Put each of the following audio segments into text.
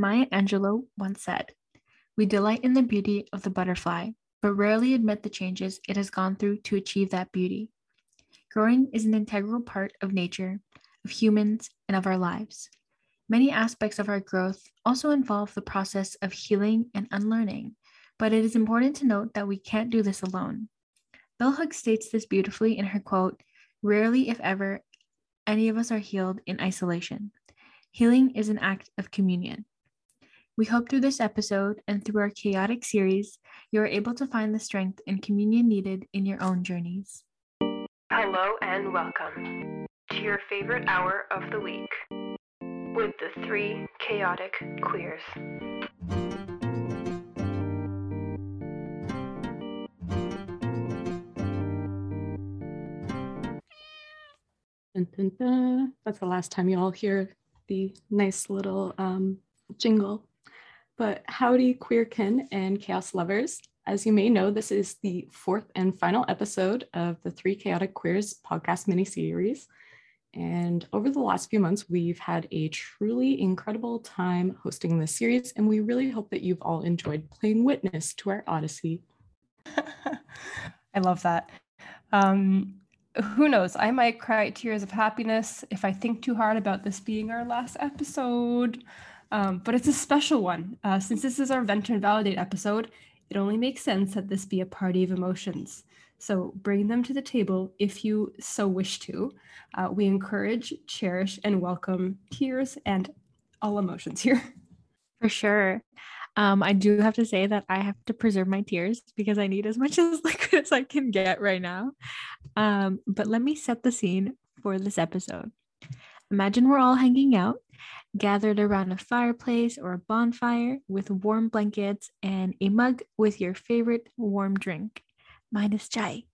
Maya Angelou once said, We delight in the beauty of the butterfly, but rarely admit the changes it has gone through to achieve that beauty. Growing is an integral part of nature, of humans, and of our lives. Many aspects of our growth also involve the process of healing and unlearning, but it is important to note that we can't do this alone. Bell Hooks states this beautifully in her quote Rarely, if ever, any of us are healed in isolation. Healing is an act of communion. We hope through this episode and through our chaotic series, you are able to find the strength and communion needed in your own journeys. Hello and welcome to your favorite hour of the week with the three chaotic queers. Dun, dun, dun. That's the last time you all hear the nice little um, jingle. But howdy, queerkin and chaos lovers. As you may know, this is the fourth and final episode of the Three Chaotic Queers podcast mini-series. And over the last few months, we've had a truly incredible time hosting this series, and we really hope that you've all enjoyed playing witness to our odyssey. I love that. Um, who knows? I might cry tears of happiness if I think too hard about this being our last episode. Um, but it's a special one. Uh, since this is our Vent and Validate episode, it only makes sense that this be a party of emotions. So bring them to the table if you so wish to. Uh, we encourage, cherish, and welcome tears and all emotions here. For sure. Um, I do have to say that I have to preserve my tears because I need as much as liquid as I can get right now. Um, but let me set the scene for this episode. Imagine we're all hanging out, gathered around a fireplace or a bonfire with warm blankets and a mug with your favorite warm drink. minus chai.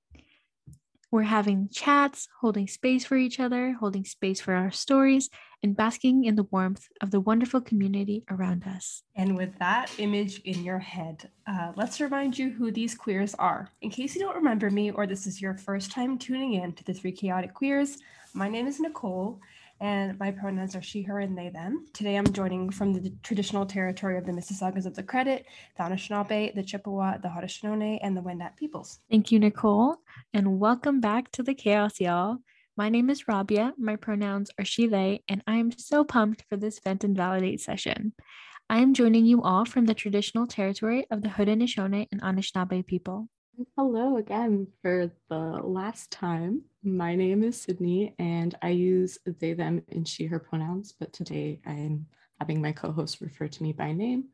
We're having chats, holding space for each other, holding space for our stories, and basking in the warmth of the wonderful community around us. And with that image in your head, uh, let's remind you who these queers are. In case you don't remember me or this is your first time tuning in to the Three Chaotic Queers, my name is Nicole, and my pronouns are she, her, and they, them. Today I'm joining from the traditional territory of the Mississaugas of the Credit, the Anishinaabe, the Chippewa, the Haudenosaunee, and the Wendat peoples. Thank you, Nicole, and welcome back to the chaos, y'all. My name is Rabia, my pronouns are she, they, and I am so pumped for this Vent and Validate session. I am joining you all from the traditional territory of the Haudenosaunee and Anishinaabe people. Hello again for the last time. My name is Sydney and I use they, them, and she, her pronouns, but today I'm having my co host refer to me by name.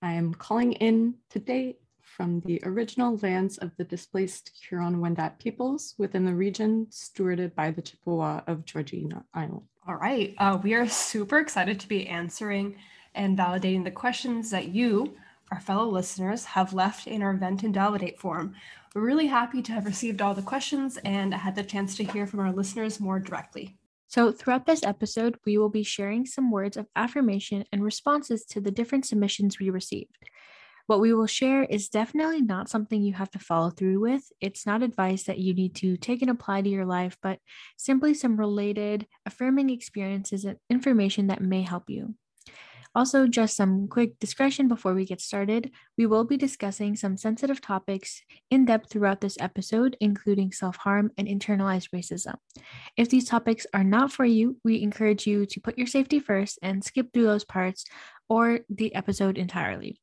I'm calling in today from the original lands of the displaced Huron Wendat peoples within the region stewarded by the Chippewa of Georgina Island. All right. Uh, we are super excited to be answering and validating the questions that you, our fellow listeners have left in our Vent and Validate form. We're really happy to have received all the questions and had the chance to hear from our listeners more directly. So, throughout this episode, we will be sharing some words of affirmation and responses to the different submissions we received. What we will share is definitely not something you have to follow through with. It's not advice that you need to take and apply to your life, but simply some related, affirming experiences and information that may help you. Also, just some quick discretion before we get started. We will be discussing some sensitive topics in depth throughout this episode, including self harm and internalized racism. If these topics are not for you, we encourage you to put your safety first and skip through those parts or the episode entirely.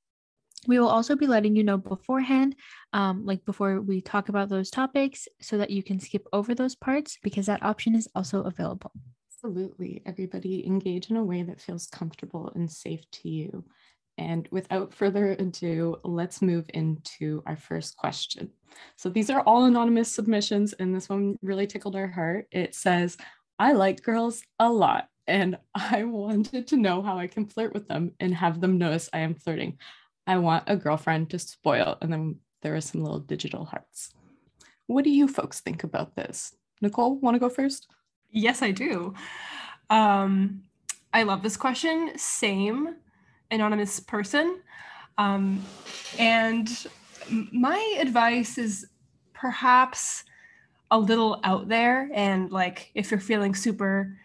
We will also be letting you know beforehand, um, like before we talk about those topics, so that you can skip over those parts because that option is also available. Absolutely. Everybody engage in a way that feels comfortable and safe to you. And without further ado, let's move into our first question. So these are all anonymous submissions, and this one really tickled our heart. It says, I like girls a lot, and I wanted to know how I can flirt with them and have them notice I am flirting. I want a girlfriend to spoil. And then there are some little digital hearts. What do you folks think about this? Nicole, want to go first? Yes, I do. Um, I love this question. Same anonymous person. Um, and my advice is perhaps a little out there. And like, if you're feeling super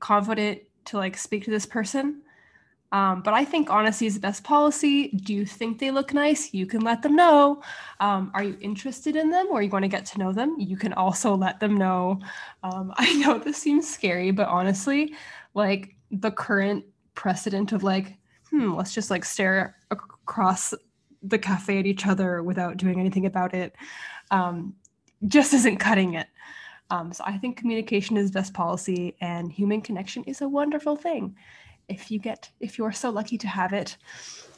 confident to like speak to this person, Um, but I think honesty is the best policy. Do you think they look nice? You can let them know. Um, are you interested in them or you going to get to know them? You can also let them know. Um, I know this seems scary, but honestly, like the current precedent of like, hmm, let's just like stare across the cafe at each other without doing anything about it um, just isn't cutting it. Um, so I think communication is best policy and human connection is a wonderful thing if you get if you're so lucky to have it.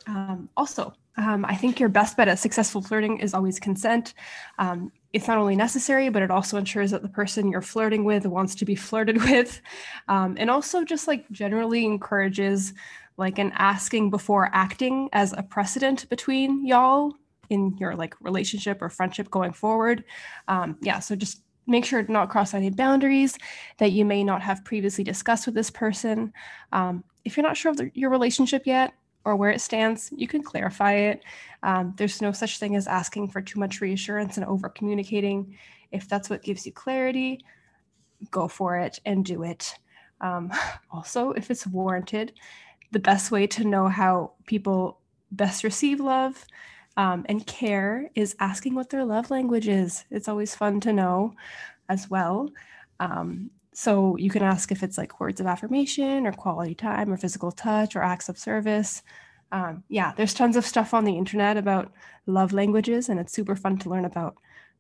Um, also, um, I think your best bet at successful flirting is always consent. Um, it's not only necessary, but it also ensures that the person you're flirting with wants to be flirted with, um, and also just like generally encourages like an asking before acting as a precedent between y'all in your like relationship or friendship going forward. Um, yeah, so just make sure to not cross any boundaries that you may not have previously discussed with this person. Um, if you're not sure of the, your relationship yet or where it stands, you can clarify it. Um, there's no such thing as asking for too much reassurance and over communicating. If that's what gives you clarity, go for it and do it. Um, also, if it's warranted, the best way to know how people best receive love um, and care is asking what their love language is. It's always fun to know as well. Um, so you can ask if it's like words of affirmation or quality time or physical touch or acts of service. Um, yeah, there's tons of stuff on the internet about love languages, and it's super fun to learn about.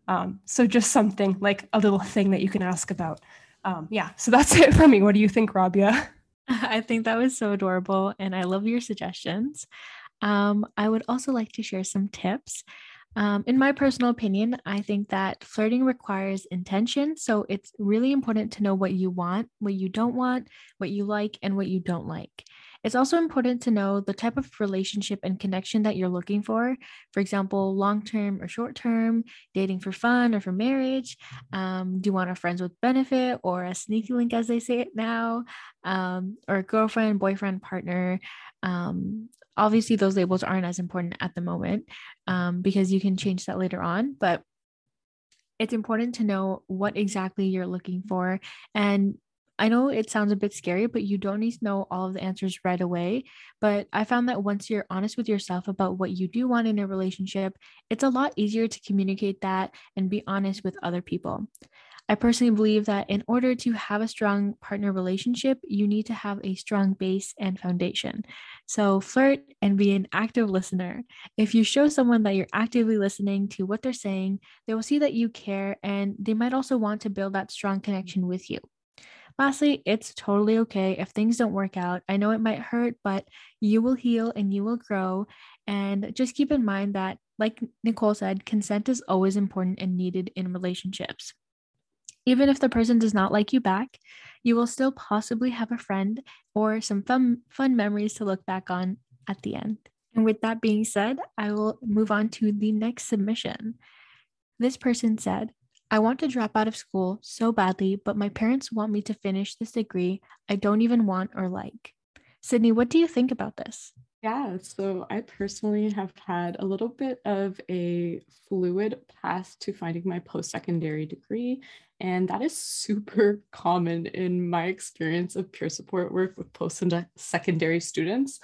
Um, so just something like a little thing that you can ask about. Um, yeah, so that's it for me. What do you think, Rabia? I think that was so adorable, and I love your suggestions. Um, I would also like to share some tips. Um, in my personal opinion, I think that flirting requires intention. So it's really important to know what you want, what you don't want, what you like, and what you don't like. It's also important to know the type of relationship and connection that you're looking for. For example, long term or short term, dating for fun or for marriage. Um, do you want a friends with benefit or a sneaky link, as they say it now, um, or a girlfriend, boyfriend, partner? Um, obviously, those labels aren't as important at the moment um, because you can change that later on. But it's important to know what exactly you're looking for and I know it sounds a bit scary, but you don't need to know all of the answers right away. But I found that once you're honest with yourself about what you do want in a relationship, it's a lot easier to communicate that and be honest with other people. I personally believe that in order to have a strong partner relationship, you need to have a strong base and foundation. So, flirt and be an active listener. If you show someone that you're actively listening to what they're saying, they will see that you care and they might also want to build that strong connection with you. Lastly, it's totally okay if things don't work out. I know it might hurt, but you will heal and you will grow. And just keep in mind that, like Nicole said, consent is always important and needed in relationships. Even if the person does not like you back, you will still possibly have a friend or some fun, fun memories to look back on at the end. And with that being said, I will move on to the next submission. This person said, I want to drop out of school so badly, but my parents want me to finish this degree I don't even want or like. Sydney, what do you think about this? Yeah, so I personally have had a little bit of a fluid path to finding my post secondary degree. And that is super common in my experience of peer support work with post secondary students.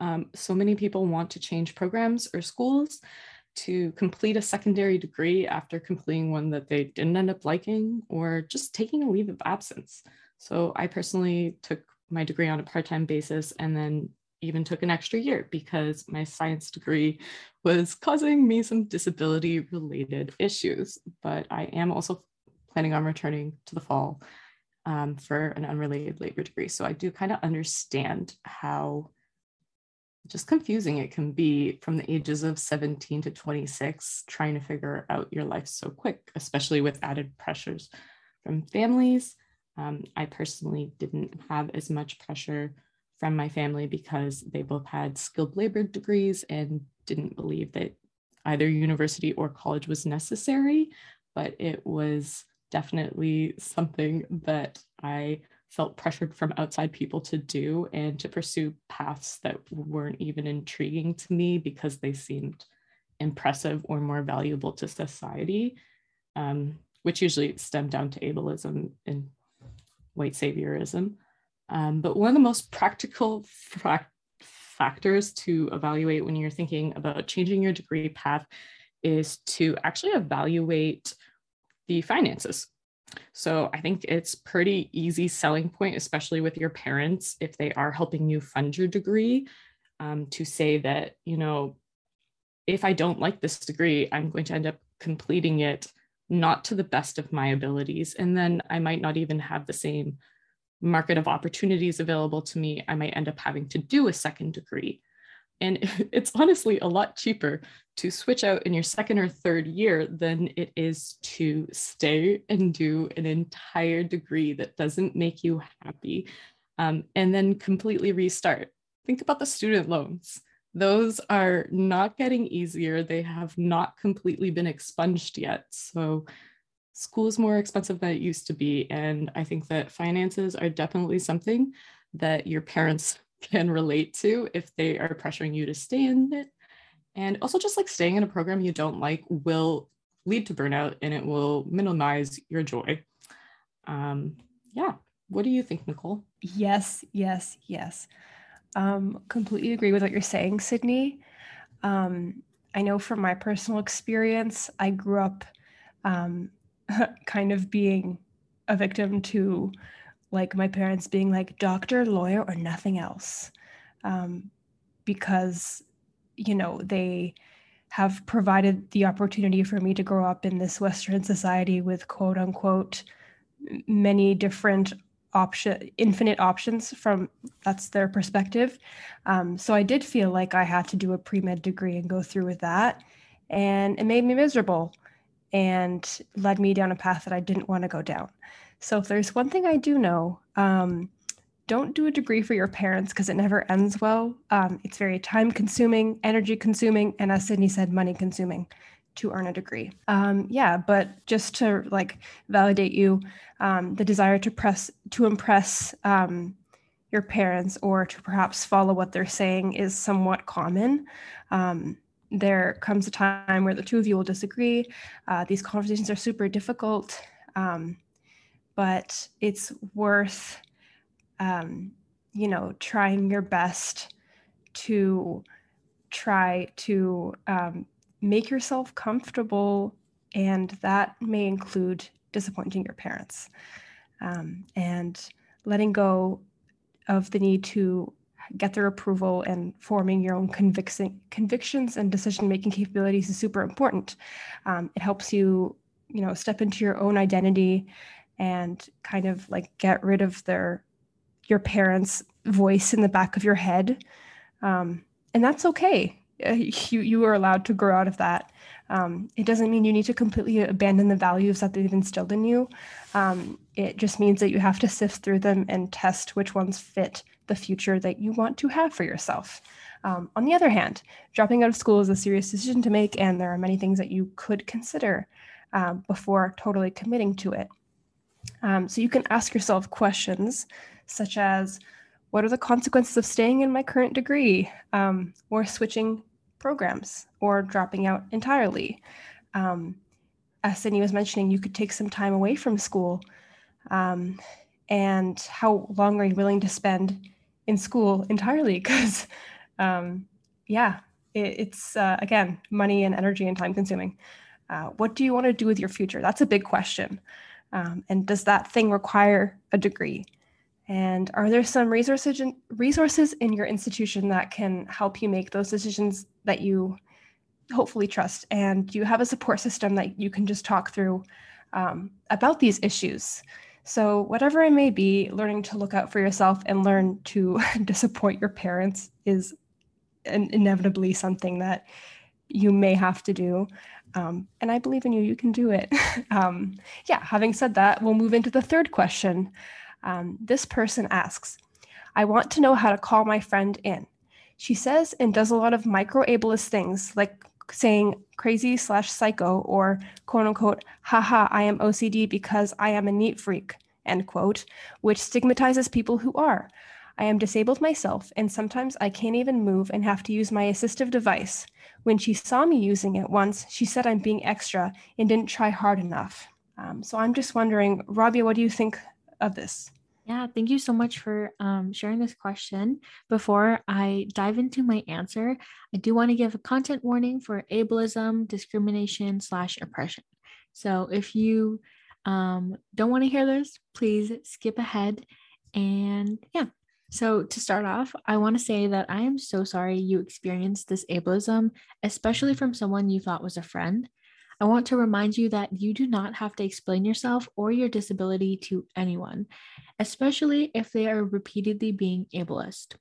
Um, so many people want to change programs or schools to complete a secondary degree after completing one that they didn't end up liking or just taking a leave of absence. So I personally took my degree on a part-time basis and then even took an extra year because my science degree was causing me some disability related issues. But I am also planning on returning to the fall um, for an unrelated labor degree. So I do kind of understand how just confusing it can be from the ages of 17 to 26 trying to figure out your life so quick especially with added pressures from families um, i personally didn't have as much pressure from my family because they both had skilled labor degrees and didn't believe that either university or college was necessary but it was definitely something that i felt pressured from outside people to do and to pursue paths that weren't even intriguing to me because they seemed impressive or more valuable to society, um, which usually stemmed down to ableism and white saviorism. Um, but one of the most practical fra- factors to evaluate when you're thinking about changing your degree path is to actually evaluate the finances. So I think it's pretty easy selling point, especially with your parents, if they are helping you fund your degree, um, to say that, you know, if I don't like this degree, I'm going to end up completing it not to the best of my abilities. And then I might not even have the same market of opportunities available to me. I might end up having to do a second degree. And it's honestly a lot cheaper to switch out in your second or third year than it is to stay and do an entire degree that doesn't make you happy um, and then completely restart. Think about the student loans. Those are not getting easier. They have not completely been expunged yet. So, school is more expensive than it used to be. And I think that finances are definitely something that your parents can relate to if they are pressuring you to stay in it. And also, just like staying in a program you don't like will lead to burnout and it will minimize your joy. Um, yeah. What do you think, Nicole? Yes, yes, yes. Um, completely agree with what you're saying, Sydney. Um, I know from my personal experience, I grew up um, kind of being a victim to like my parents being like doctor, lawyer, or nothing else. Um, because, you know, they have provided the opportunity for me to grow up in this Western society with quote unquote many different option infinite options from that's their perspective um, so i did feel like i had to do a pre-med degree and go through with that and it made me miserable and led me down a path that i didn't want to go down so if there's one thing i do know um, don't do a degree for your parents because it never ends well um, it's very time consuming energy consuming and as sydney said money consuming to earn a degree. Um, yeah, but just to like validate you, um, the desire to press to impress um, your parents or to perhaps follow what they're saying is somewhat common. Um, there comes a time where the two of you will disagree. Uh, these conversations are super difficult, um, but it's worth, um, you know, trying your best to try to um, make yourself comfortable, and that may include disappointing your parents um, and letting go of the need to get their approval and forming your own convicting, convictions and decision making capabilities is super important. Um, it helps you, you know, step into your own identity and kind of like get rid of their your parents' voice in the back of your head, um, and that's okay. Uh, you you are allowed to grow out of that. Um, it doesn't mean you need to completely abandon the values that they've instilled in you. Um, it just means that you have to sift through them and test which ones fit the future that you want to have for yourself. Um, on the other hand, dropping out of school is a serious decision to make, and there are many things that you could consider um, before totally committing to it. Um, so you can ask yourself questions such as, what are the consequences of staying in my current degree um, or switching programs or dropping out entirely. Um, as Sydney was mentioning, you could take some time away from school. Um, and how long are you willing to spend in school entirely? Because, um, yeah, it, it's uh, again money and energy and time consuming. Uh, what do you want to do with your future? That's a big question. Um, and does that thing require a degree? And are there some resources in, resources in your institution that can help you make those decisions that you hopefully trust? And do you have a support system that you can just talk through um, about these issues? So, whatever it may be, learning to look out for yourself and learn to disappoint your parents is in- inevitably something that you may have to do. Um, and I believe in you, you can do it. um, yeah, having said that, we'll move into the third question. Um, this person asks, I want to know how to call my friend in. She says and does a lot of micro ableist things like saying crazy slash psycho or quote unquote, haha, I am OCD because I am a neat freak, end quote, which stigmatizes people who are. I am disabled myself, and sometimes I can't even move and have to use my assistive device. When she saw me using it once, she said I'm being extra and didn't try hard enough. Um, so I'm just wondering, Rabia, what do you think of this? Yeah, thank you so much for um, sharing this question. Before I dive into my answer, I do want to give a content warning for ableism, discrimination, slash oppression. So if you um, don't want to hear this, please skip ahead. And yeah, so to start off, I want to say that I am so sorry you experienced this ableism, especially from someone you thought was a friend. I want to remind you that you do not have to explain yourself or your disability to anyone, especially if they are repeatedly being ableist.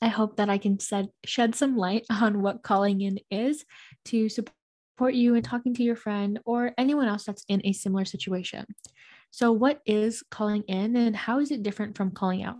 I hope that I can shed some light on what calling in is to support you in talking to your friend or anyone else that's in a similar situation. So, what is calling in and how is it different from calling out?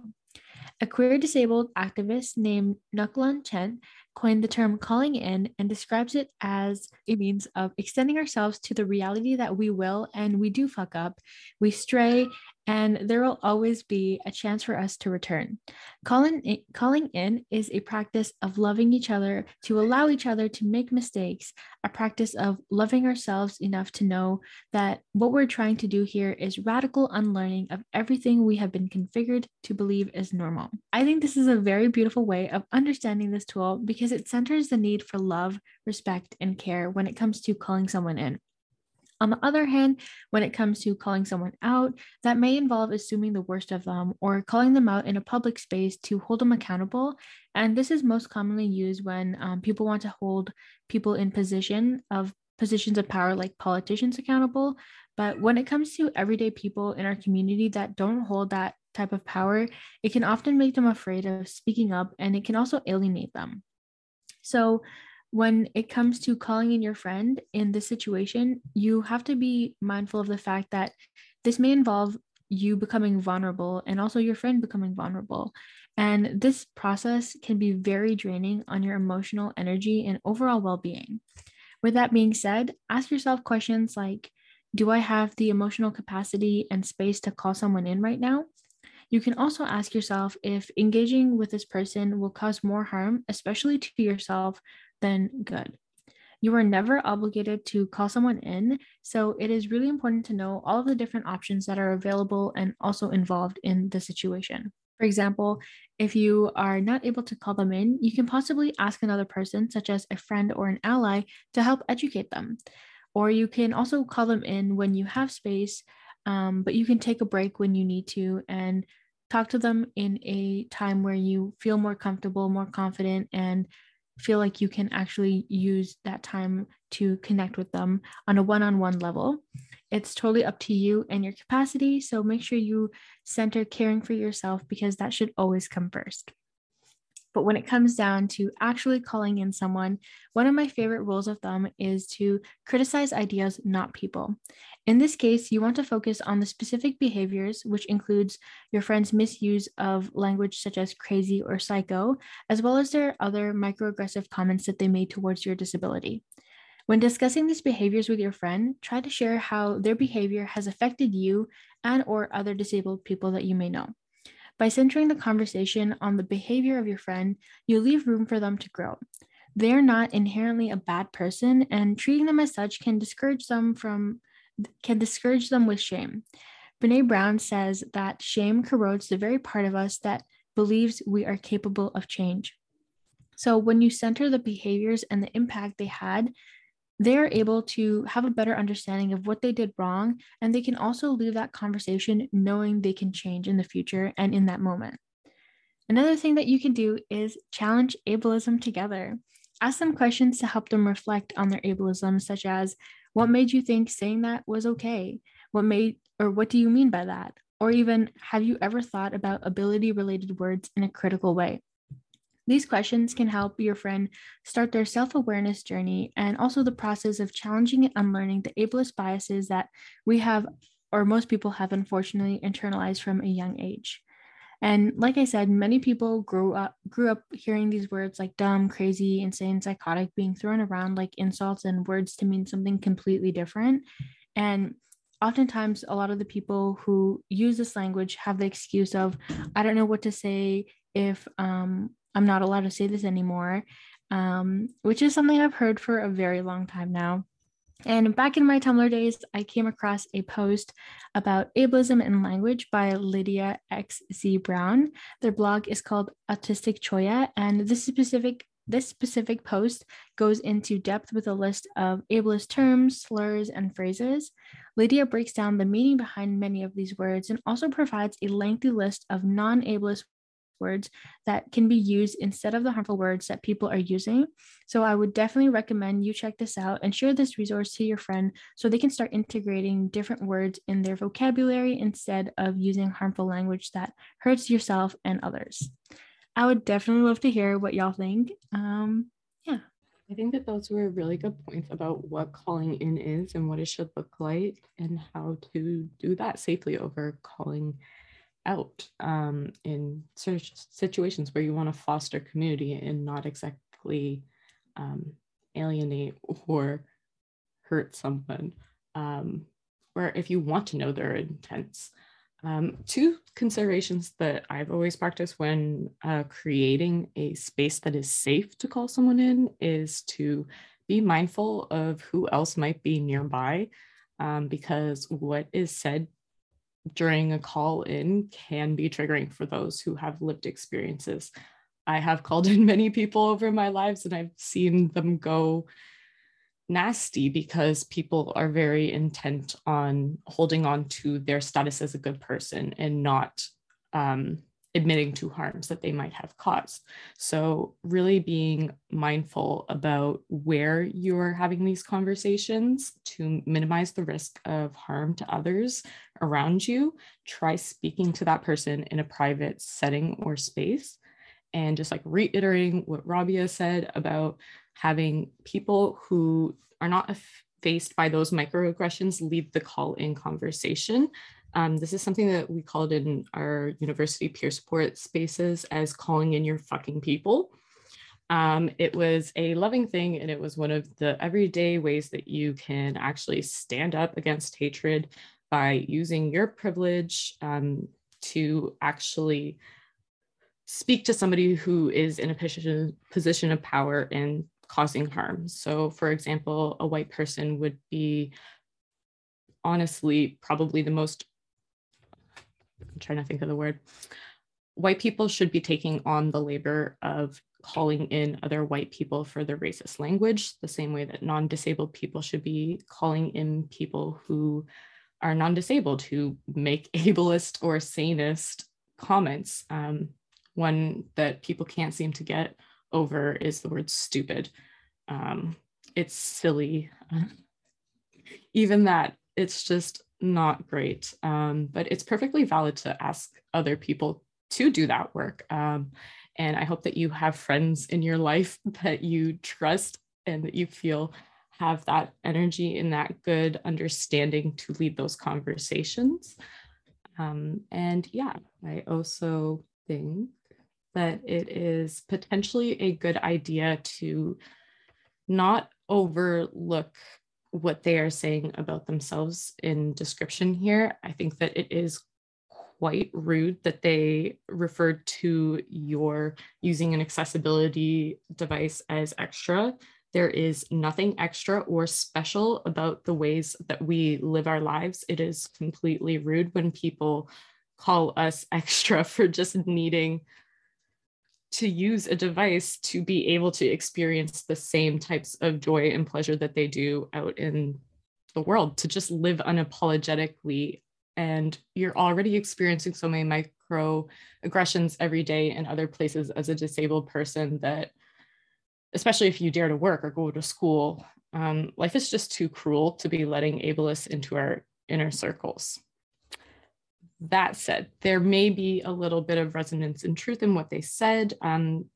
A queer disabled activist named Ngọc Loan Trần coined the term calling in and describes it as a means of extending ourselves to the reality that we will and we do fuck up, we stray, and there will always be a chance for us to return. Calling in, calling in is a practice of loving each other to allow each other to make mistakes, a practice of loving ourselves enough to know that what we're trying to do here is radical unlearning of everything we have been configured to believe is normal. I think this is a very beautiful way of understanding this tool because it centers the need for love, respect, and care when it comes to calling someone in. On the other hand, when it comes to calling someone out, that may involve assuming the worst of them or calling them out in a public space to hold them accountable. And this is most commonly used when um, people want to hold people in position of positions of power like politicians accountable. But when it comes to everyday people in our community that don't hold that type of power, it can often make them afraid of speaking up and it can also alienate them. So, when it comes to calling in your friend in this situation, you have to be mindful of the fact that this may involve you becoming vulnerable and also your friend becoming vulnerable. And this process can be very draining on your emotional energy and overall well being. With that being said, ask yourself questions like Do I have the emotional capacity and space to call someone in right now? You can also ask yourself if engaging with this person will cause more harm, especially to yourself, then good. You are never obligated to call someone in, so it is really important to know all of the different options that are available and also involved in the situation. For example, if you are not able to call them in, you can possibly ask another person, such as a friend or an ally, to help educate them. Or you can also call them in when you have space, um, but you can take a break when you need to and talk to them in a time where you feel more comfortable, more confident, and feel like you can actually use that time to connect with them on a one on one level. It's totally up to you and your capacity. So make sure you center caring for yourself because that should always come first. But when it comes down to actually calling in someone, one of my favorite rules of thumb is to criticize ideas, not people. In this case, you want to focus on the specific behaviors, which includes your friend's misuse of language such as crazy or psycho, as well as their other microaggressive comments that they made towards your disability. When discussing these behaviors with your friend, try to share how their behavior has affected you and or other disabled people that you may know. By centering the conversation on the behavior of your friend, you leave room for them to grow. They're not inherently a bad person, and treating them as such can discourage them from can discourage them with shame. Brene Brown says that shame corrodes the very part of us that believes we are capable of change. So when you center the behaviors and the impact they had, they're able to have a better understanding of what they did wrong. And they can also leave that conversation knowing they can change in the future and in that moment. Another thing that you can do is challenge ableism together. Ask them questions to help them reflect on their ableism, such as what made you think saying that was okay? What made, or what do you mean by that? Or even, have you ever thought about ability related words in a critical way? These questions can help your friend start their self awareness journey and also the process of challenging and unlearning the ableist biases that we have, or most people have unfortunately internalized from a young age. And like I said, many people grew up grew up hearing these words like dumb, crazy, insane, psychotic being thrown around like insults and words to mean something completely different. And oftentimes a lot of the people who use this language have the excuse of I don't know what to say if um, I'm not allowed to say this anymore, um, which is something I've heard for a very long time now. And back in my Tumblr days, I came across a post about ableism in language by Lydia XZ Brown. Their blog is called Autistic Hoya, and this specific this specific post goes into depth with a list of ableist terms, slurs, and phrases. Lydia breaks down the meaning behind many of these words and also provides a lengthy list of non ableist words that can be used instead of the harmful words that people are using. So I would definitely recommend you check this out and share this resource to your friend so they can start integrating different words in their vocabulary instead of using harmful language that hurts yourself and others. I would definitely love to hear what y'all think. Um, yeah. I think that those were really good points about what calling in is and what it should look like and how to do that safely over calling out um, in situations where you want to foster community and not exactly um, alienate or hurt someone, um, or if you want to know their intents. Um, two considerations that I've always practiced when uh, creating a space that is safe to call someone in is to be mindful of who else might be nearby, um, because what is said during a call in can be triggering for those who have lived experiences. I have called in many people over my lives and I've seen them go nasty because people are very intent on holding on to their status as a good person and not um, admitting to harms that they might have caused. So, really being mindful about where you're having these conversations to minimize the risk of harm to others around you. Try speaking to that person in a private setting or space. And just like reiterating what Rabia said about having people who are not faced by those microaggressions lead the call in conversation um, this is something that we called in our university peer support spaces as calling in your fucking people. Um, it was a loving thing, and it was one of the everyday ways that you can actually stand up against hatred by using your privilege um, to actually speak to somebody who is in a position, position of power and causing harm. So, for example, a white person would be honestly probably the most I'm trying to think of the word. White people should be taking on the labor of calling in other white people for their racist language, the same way that non disabled people should be calling in people who are non disabled who make ableist or sanist comments. Um, one that people can't seem to get over is the word stupid. Um, it's silly. Even that, it's just not great. Um, but it's perfectly valid to ask other people to do that work. Um, and I hope that you have friends in your life that you trust and that you feel have that energy and that good understanding to lead those conversations. Um, and yeah, I also think that it is potentially a good idea to not overlook what they are saying about themselves in description here. I think that it is quite rude that they referred to your using an accessibility device as extra. There is nothing extra or special about the ways that we live our lives. It is completely rude when people call us extra for just needing to use a device to be able to experience the same types of joy and pleasure that they do out in the world, to just live unapologetically. And you're already experiencing so many micro aggressions every day in other places as a disabled person that, especially if you dare to work or go to school, um, life is just too cruel to be letting ableists into our inner circles. That said, there may be a little bit of resonance and truth in what they said. Um,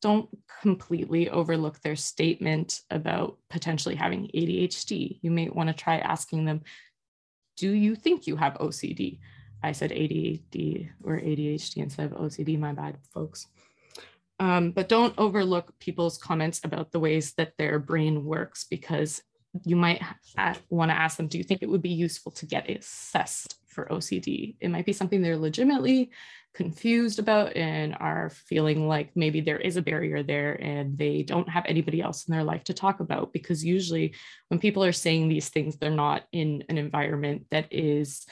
don't completely overlook their statement about potentially having ADHD. You may want to try asking them, Do you think you have OCD? I said ADHD or ADHD instead of OCD, my bad, folks. Um, but don't overlook people's comments about the ways that their brain works because you might want to ask them, Do you think it would be useful to get assessed for OCD. It might be something they're legitimately confused about and are feeling like maybe there is a barrier there and they don't have anybody else in their life to talk about. Because usually, when people are saying these things, they're not in an environment that is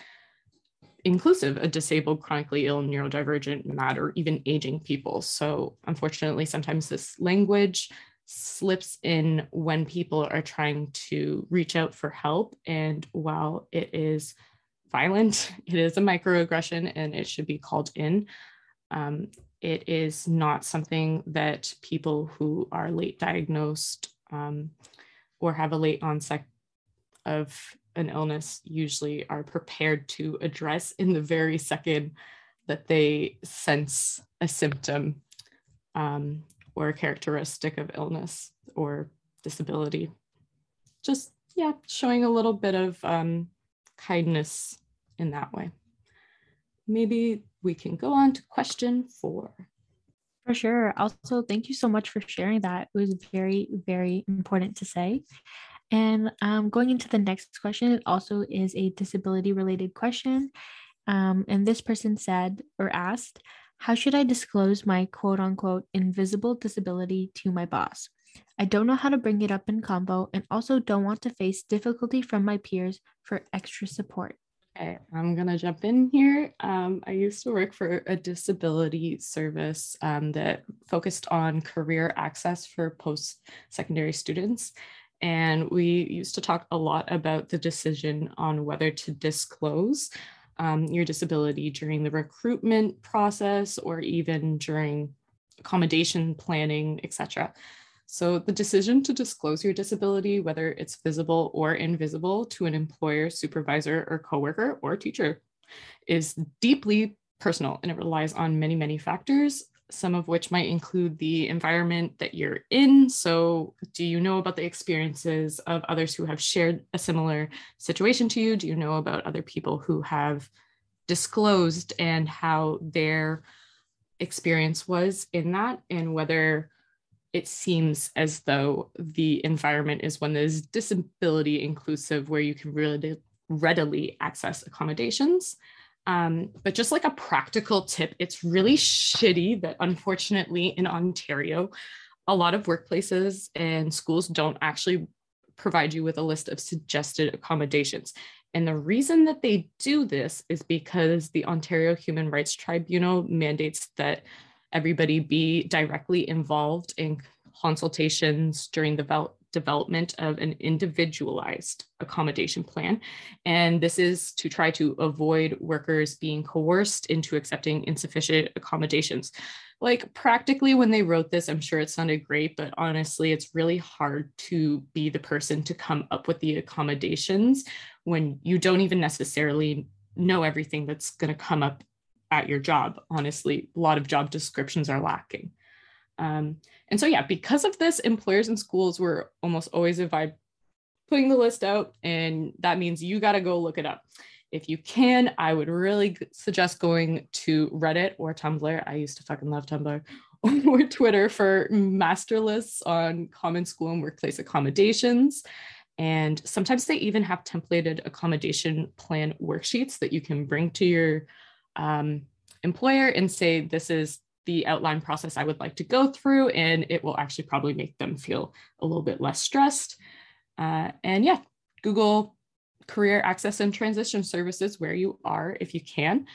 inclusive of disabled, chronically ill, neurodivergent, mad, or even aging people. So, unfortunately, sometimes this language slips in when people are trying to reach out for help. And while it is violent, it is a microaggression and it should be called in. Um, it is not something that people who are late diagnosed um, or have a late onset of an illness usually are prepared to address in the very second that they sense a symptom um, or a characteristic of illness or disability. Just, yeah, showing a little bit of um, kindness in that way. Maybe we can go on to question four. For sure. Also, thank you so much for sharing that. It was very, very important to say. And um, going into the next question, it also is a disability related question. Um, and this person said or asked, How should I disclose my quote unquote invisible disability to my boss? I don't know how to bring it up in combo and also don't want to face difficulty from my peers for extra support. Okay, I'm gonna jump in here. Um, I used to work for a disability service um, that focused on career access for post-secondary students. And we used to talk a lot about the decision on whether to disclose um, your disability during the recruitment process or even during accommodation planning, etc. So the decision to disclose your disability, whether it's visible or invisible to an employer, supervisor, or coworker or teacher, is deeply personal and it relies on many, many factors, some of which might include the environment that you're in. So, do you know about the experiences of others who have shared a similar situation to you? Do you know about other people who have disclosed and how their experience was in that, and whether it seems as though the environment is one that is disability inclusive, where you can really readily access accommodations? Um, but just like a practical tip, it's really shitty that unfortunately in Ontario, a lot of workplaces and schools don't actually provide you with a list of suggested accommodations. And the reason that they do this is because the Ontario Human Rights Tribunal mandates that everybody be directly involved in consultations during the development of an individualized accommodation plan. And this is to try to avoid workers being coerced into accepting insufficient accommodations. Like, practically, when they wrote this, I'm sure it sounded great, but honestly, it's really hard to be the person to come up with the accommodations when you don't even necessarily know everything that's going to come up at your job. Honestly, a lot of job descriptions are lacking. Um, and so, yeah, because of this, employers and schools were almost always advised putting the list out, and that means you got to go look it up. If you can, I would really suggest going to Reddit or Tumblr. I used to fucking love Tumblr or Twitter for master lists on common school and workplace accommodations. And sometimes they even have templated accommodation plan worksheets that you can bring to your um, employer and say, this is the outline process I would like to go through, and it will actually probably make them feel a little bit less stressed. Uh, and yeah, Google career access and transition services where you are if you can.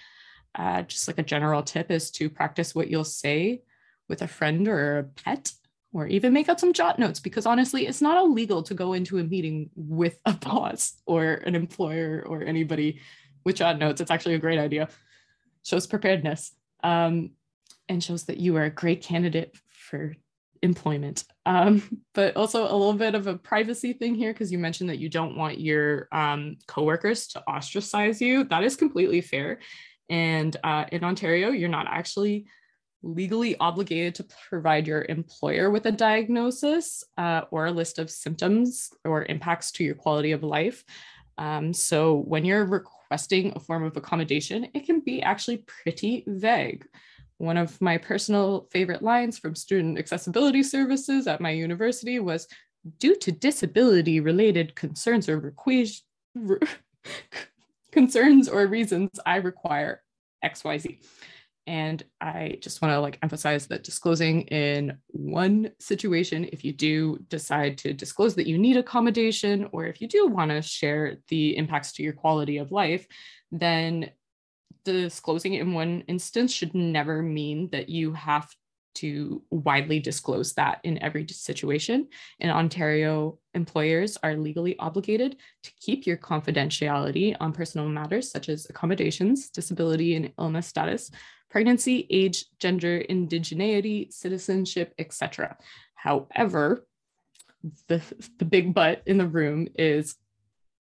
Uh, just like a general tip is to practice what you'll say with a friend or a pet, or even make out some jot notes because honestly, it's not illegal to go into a meeting with a boss or an employer or anybody with jot notes. It's actually a great idea. Shows preparedness. Um, and shows that you are a great candidate for employment. Um, but also a little bit of a privacy thing here because you mentioned that you don't want your um, coworkers to ostracize you. That is completely fair. And uh, in Ontario, you're not actually legally obligated to provide your employer with a diagnosis uh, or a list of symptoms or impacts to your quality of life. Um, so when you're requesting a form of accommodation, it can be actually pretty vague. One of my personal favorite lines from student accessibility services at my university was due to disability related concerns or request, concerns or reasons, I require XYZ. And I just want to like emphasize that disclosing in one situation, if you do decide to disclose that you need accommodation, or if you do want to share the impacts to your quality of life, then disclosing in one instance should never mean that you have to widely disclose that in every situation. In Ontario, employers are legally obligated to keep your confidentiality on personal matters such as accommodations, disability and illness status, pregnancy, age, gender, indigeneity, citizenship, etc. However, the, the big but in the room is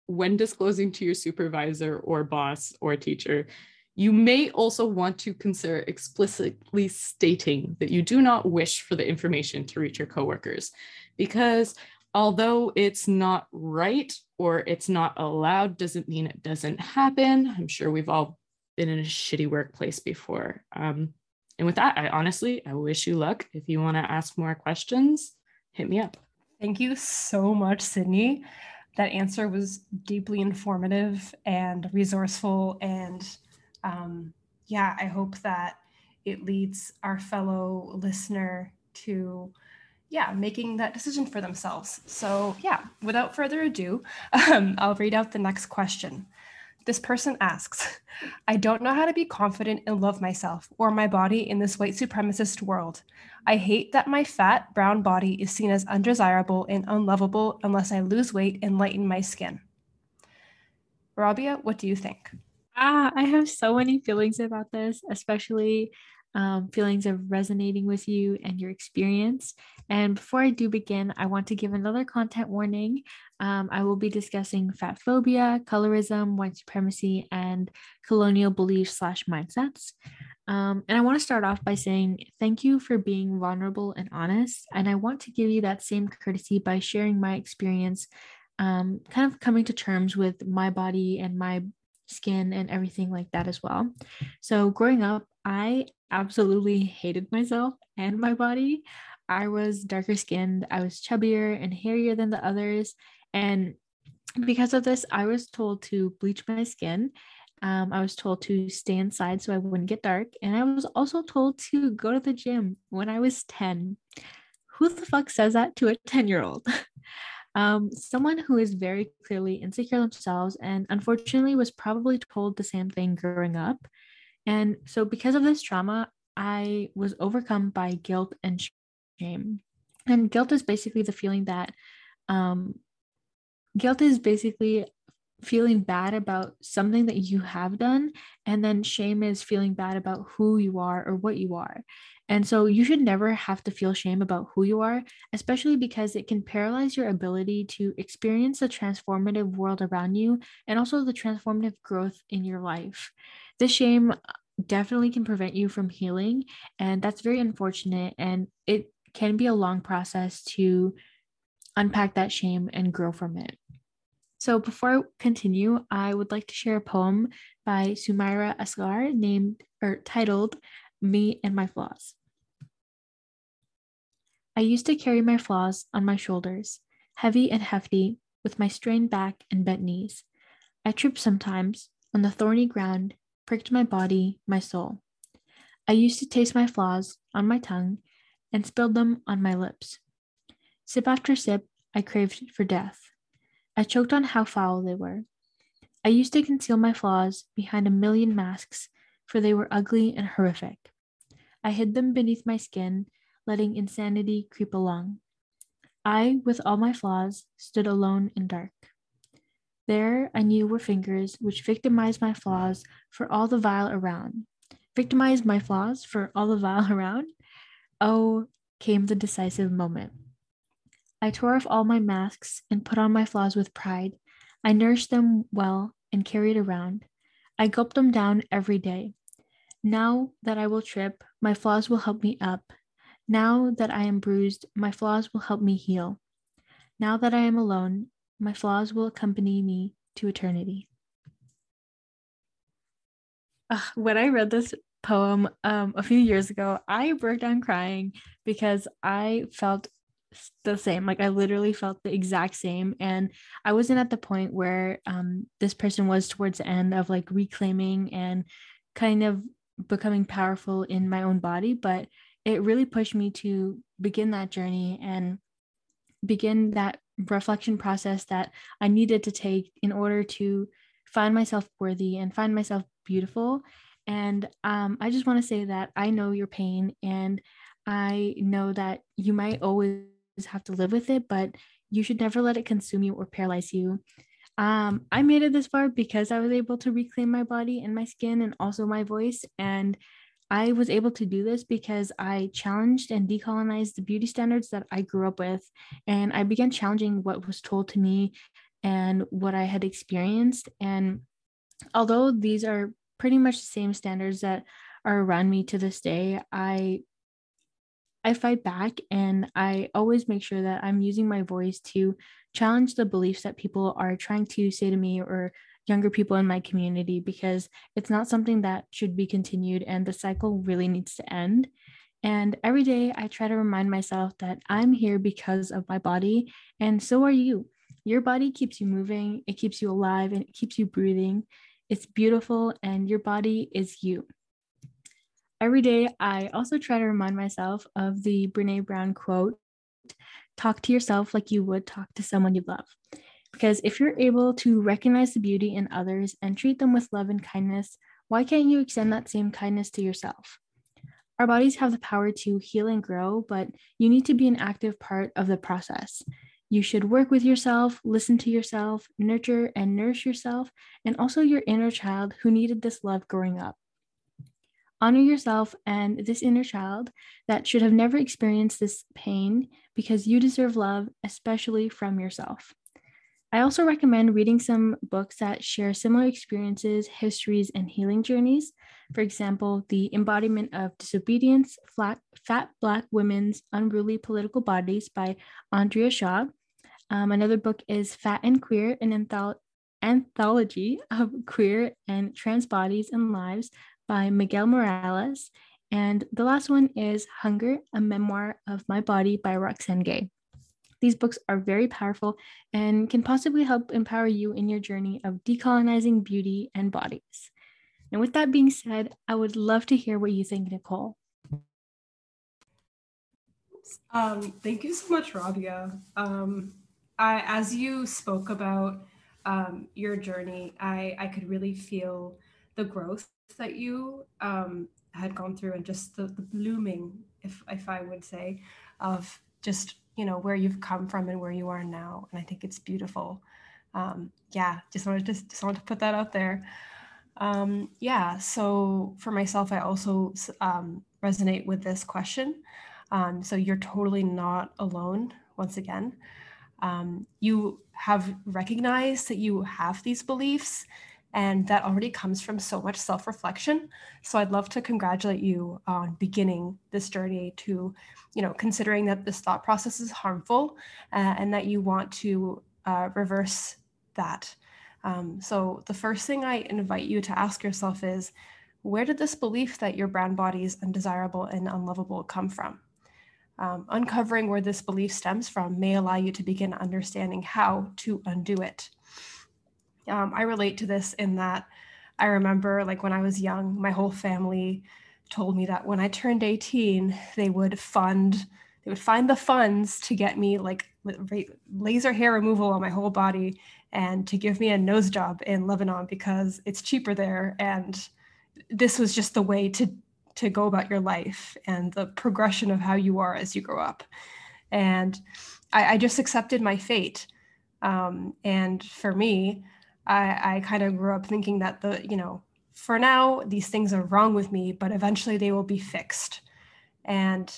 when disclosing to your supervisor or boss or teacher, you may also want to consider explicitly stating that you do not wish for the information to reach your coworkers because although it's not right or it's not allowed doesn't mean it doesn't happen. I'm sure we've all been in a shitty workplace before. Um, and with that, I honestly, I wish you luck. If you want to ask more questions, hit me up. Thank you so much, Sydney. That answer was deeply informative and resourceful and um, yeah, I hope that it leads our fellow listener to yeah making that decision for themselves so yeah without further ado um, i'll read out the next question this person asks i don't know how to be confident and love myself or my body in this white supremacist world. I hate that my fat brown body is seen as undesirable and unlovable unless i lose weight and lighten my skin. Rabia what do you think? Ah, I have so many feelings about this, especially um, feelings of resonating with you and your experience. And before I do begin, I want to give another content warning. Um, I will be discussing fat phobia, colorism, white supremacy, and colonial beliefs slash mindsets. Um, and I want to start off by saying thank you for being vulnerable and honest. And I want to give you that same courtesy by sharing my experience, um, kind of coming to terms with my body and my skin and everything like that as well. So, growing up, I absolutely hated myself and my body. I was darker skinned, I was chubbier and hairier than the others. And because of this, I was told to bleach my skin. Um, I was told to stay inside so I wouldn't get dark. And I was also told to go to the gym when I was 10. Who the fuck says that to a 10 year old? um, someone who is very clearly insecure themselves and unfortunately was probably told the same thing growing up. And so, because of this trauma, I was overcome by guilt and shame. And guilt is basically the feeling that um, guilt is basically feeling bad about something that you have done. And then shame is feeling bad about who you are or what you are. And so you should never have to feel shame about who you are, especially because it can paralyze your ability to experience the transformative world around you and also the transformative growth in your life. This shame definitely can prevent you from healing, and that's very unfortunate. And it can be a long process to unpack that shame and grow from it. So, before I continue, I would like to share a poem by Sumaira Asgar named or titled me and my flaws. I used to carry my flaws on my shoulders, heavy and hefty, with my strained back and bent knees. I tripped sometimes on the thorny ground, pricked my body, my soul. I used to taste my flaws on my tongue and spilled them on my lips. Sip after sip, I craved for death. I choked on how foul they were. I used to conceal my flaws behind a million masks, for they were ugly and horrific. I hid them beneath my skin, letting insanity creep along. I, with all my flaws, stood alone and dark. There I knew were fingers which victimized my flaws for all the vile around. Victimized my flaws for all the vile around? Oh, came the decisive moment. I tore off all my masks and put on my flaws with pride. I nourished them well and carried around. I gulped them down every day. Now that I will trip, my flaws will help me up. Now that I am bruised, my flaws will help me heal. Now that I am alone, my flaws will accompany me to eternity. When I read this poem um, a few years ago, I broke down crying because I felt the same. Like I literally felt the exact same. And I wasn't at the point where um, this person was towards the end of like reclaiming and kind of becoming powerful in my own body, but it really pushed me to begin that journey and begin that reflection process that I needed to take in order to find myself worthy and find myself beautiful. And um, I just want to say that I know your pain and I know that you might always have to live with it, but you should never let it consume you or paralyze you. Um, I made it this far because I was able to reclaim my body and my skin and also my voice. And I was able to do this because I challenged and decolonized the beauty standards that I grew up with. And I began challenging what was told to me and what I had experienced. And although these are pretty much the same standards that are around me to this day, I I fight back and I always make sure that I'm using my voice to challenge the beliefs that people are trying to say to me or younger people in my community because it's not something that should be continued and the cycle really needs to end. And every day I try to remind myself that I'm here because of my body, and so are you. Your body keeps you moving, it keeps you alive, and it keeps you breathing. It's beautiful, and your body is you. Every day, I also try to remind myself of the Brene Brown quote talk to yourself like you would talk to someone you love. Because if you're able to recognize the beauty in others and treat them with love and kindness, why can't you extend that same kindness to yourself? Our bodies have the power to heal and grow, but you need to be an active part of the process. You should work with yourself, listen to yourself, nurture and nourish yourself, and also your inner child who needed this love growing up. Honor yourself and this inner child that should have never experienced this pain because you deserve love, especially from yourself. I also recommend reading some books that share similar experiences, histories, and healing journeys. For example, The Embodiment of Disobedience Flat, Fat Black Women's Unruly Political Bodies by Andrea Shaw. Um, another book is Fat and Queer, an antholo- anthology of queer and trans bodies and lives by Miguel Morales. And the last one is Hunger, a memoir of my body by Roxane Gay. These books are very powerful and can possibly help empower you in your journey of decolonizing beauty and bodies. And with that being said, I would love to hear what you think, Nicole. Um, thank you so much, Rabia. Um, I, as you spoke about um, your journey, I, I could really feel the growth that you um, had gone through and just the, the blooming, if, if I would say, of just you know where you've come from and where you are now and i think it's beautiful. Um, yeah just wanted to just wanted to put that out there. Um, yeah so for myself i also um, resonate with this question. Um, so you're totally not alone once again. Um, you have recognized that you have these beliefs and that already comes from so much self reflection. So I'd love to congratulate you on beginning this journey to, you know, considering that this thought process is harmful uh, and that you want to uh, reverse that. Um, so the first thing I invite you to ask yourself is where did this belief that your brown body is undesirable and unlovable come from? Um, uncovering where this belief stems from may allow you to begin understanding how to undo it. Um, I relate to this in that I remember, like, when I was young, my whole family told me that when I turned 18, they would fund, they would find the funds to get me like laser hair removal on my whole body and to give me a nose job in Lebanon because it's cheaper there. And this was just the way to to go about your life and the progression of how you are as you grow up. And I, I just accepted my fate. Um, and for me, I, I kind of grew up thinking that the, you know, for now, these things are wrong with me, but eventually they will be fixed. And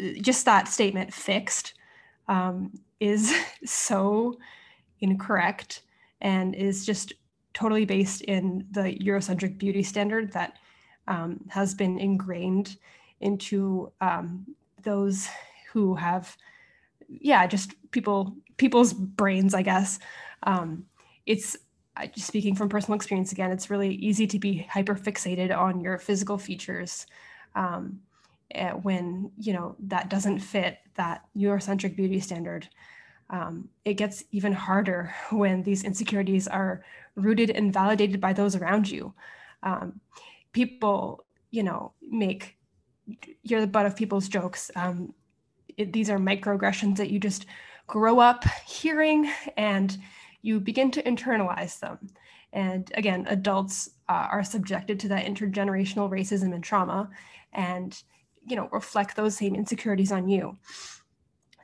uh, just that statement, fixed, um, is so incorrect and is just totally based in the Eurocentric beauty standard that um, has been ingrained into um, those who have, yeah, just people people's brains, I guess. Um, it's just speaking from personal experience again, it's really easy to be hyper fixated on your physical features. Um, uh, when you know that doesn't fit that Eurocentric beauty standard. Um, it gets even harder when these insecurities are rooted and validated by those around you. Um, people, you know, make you're the butt of people's jokes. Um, it, these are microaggressions that you just grow up hearing and you begin to internalize them. And again, adults uh, are subjected to that intergenerational racism and trauma and, you know, reflect those same insecurities on you.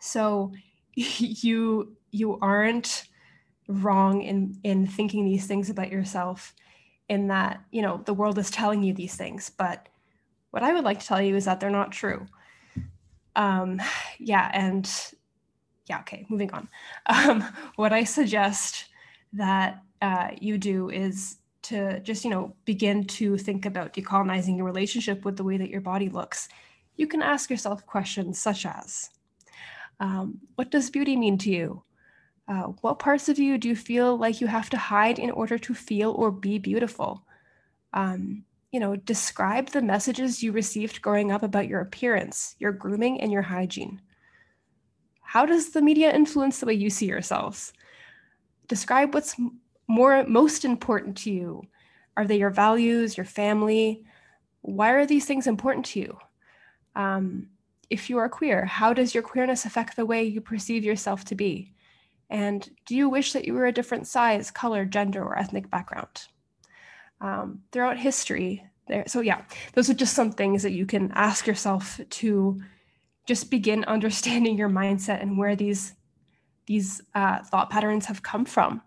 So you you aren't wrong in in thinking these things about yourself in that, you know, the world is telling you these things, but what I would like to tell you is that they're not true. Um, yeah, and yeah, okay, moving on. Um, what I suggest that uh, you do is to just, you know, begin to think about decolonizing your relationship with the way that your body looks. You can ask yourself questions such as um, What does beauty mean to you? Uh, what parts of you do you feel like you have to hide in order to feel or be beautiful? Um, you know, describe the messages you received growing up about your appearance, your grooming, and your hygiene. How does the media influence the way you see yourselves? Describe what's more most important to you. Are they your values, your family? Why are these things important to you? Um, if you are queer, how does your queerness affect the way you perceive yourself to be? And do you wish that you were a different size, color, gender, or ethnic background? Um, throughout history, there. So yeah, those are just some things that you can ask yourself to just begin understanding your mindset and where these these uh, thought patterns have come from.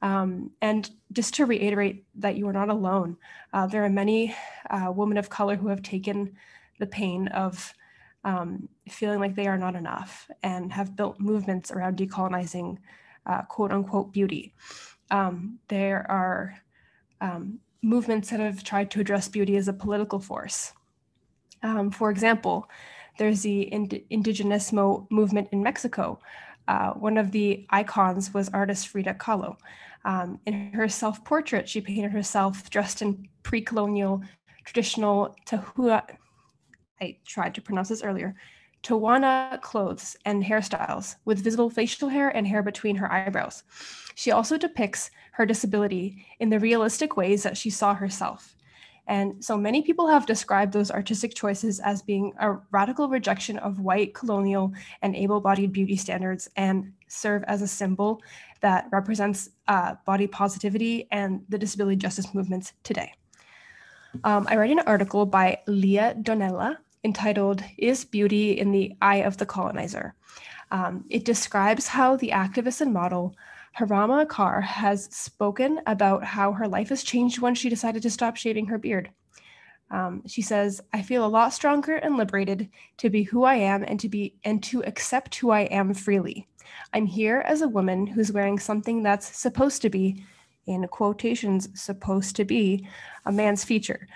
Um, and just to reiterate that you are not alone. Uh, there are many uh, women of color who have taken the pain of um, feeling like they are not enough and have built movements around decolonizing uh, quote unquote beauty. Um, there are um, movements that have tried to address beauty as a political force. Um, for example, there's the ind- Indigenismo movement in Mexico. Uh, one of the icons was artist Frida Kahlo. Um, in her self portrait, she painted herself dressed in pre colonial traditional Tahua, I tried to pronounce this earlier, Tehuana clothes and hairstyles with visible facial hair and hair between her eyebrows. She also depicts her disability in the realistic ways that she saw herself. And so many people have described those artistic choices as being a radical rejection of white, colonial, and able bodied beauty standards and serve as a symbol that represents uh, body positivity and the disability justice movements today. Um, I read an article by Leah Donnella entitled Is Beauty in the Eye of the Colonizer? Um, it describes how the activist and model Harnaam Kaur has spoken about how her life has changed when she decided to stop shaving her beard. Um, she says, "I feel a lot stronger and liberated to be who I am and to be and to accept who I am freely. I'm here as a woman who's wearing something that's supposed to be, in quotations, supposed to be a man's feature.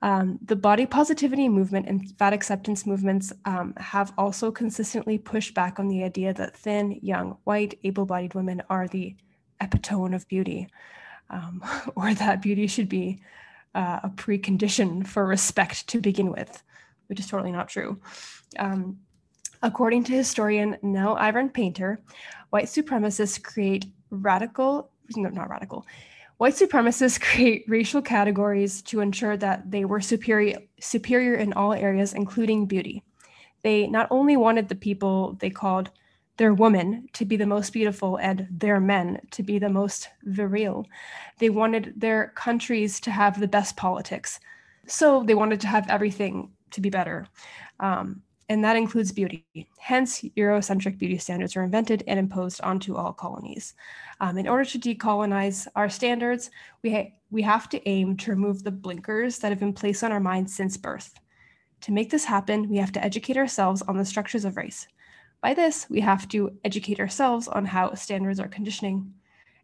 Um, the body positivity movement and fat acceptance movements um, have also consistently pushed back on the idea that thin, young, white, able bodied women are the epitome of beauty, um, or that beauty should be uh, a precondition for respect to begin with, which is totally not true. Um, according to historian Nell Irvin Painter, white supremacists create radical, no, not radical, White supremacists create racial categories to ensure that they were superior, superior in all areas, including beauty. They not only wanted the people they called their women to be the most beautiful and their men to be the most virile. They wanted their countries to have the best politics. So they wanted to have everything to be better. Um, and that includes beauty. Hence, Eurocentric beauty standards were invented and imposed onto all colonies. Um, in order to decolonize our standards, we, ha- we have to aim to remove the blinkers that have been placed on our minds since birth. To make this happen, we have to educate ourselves on the structures of race. By this, we have to educate ourselves on how standards are conditioning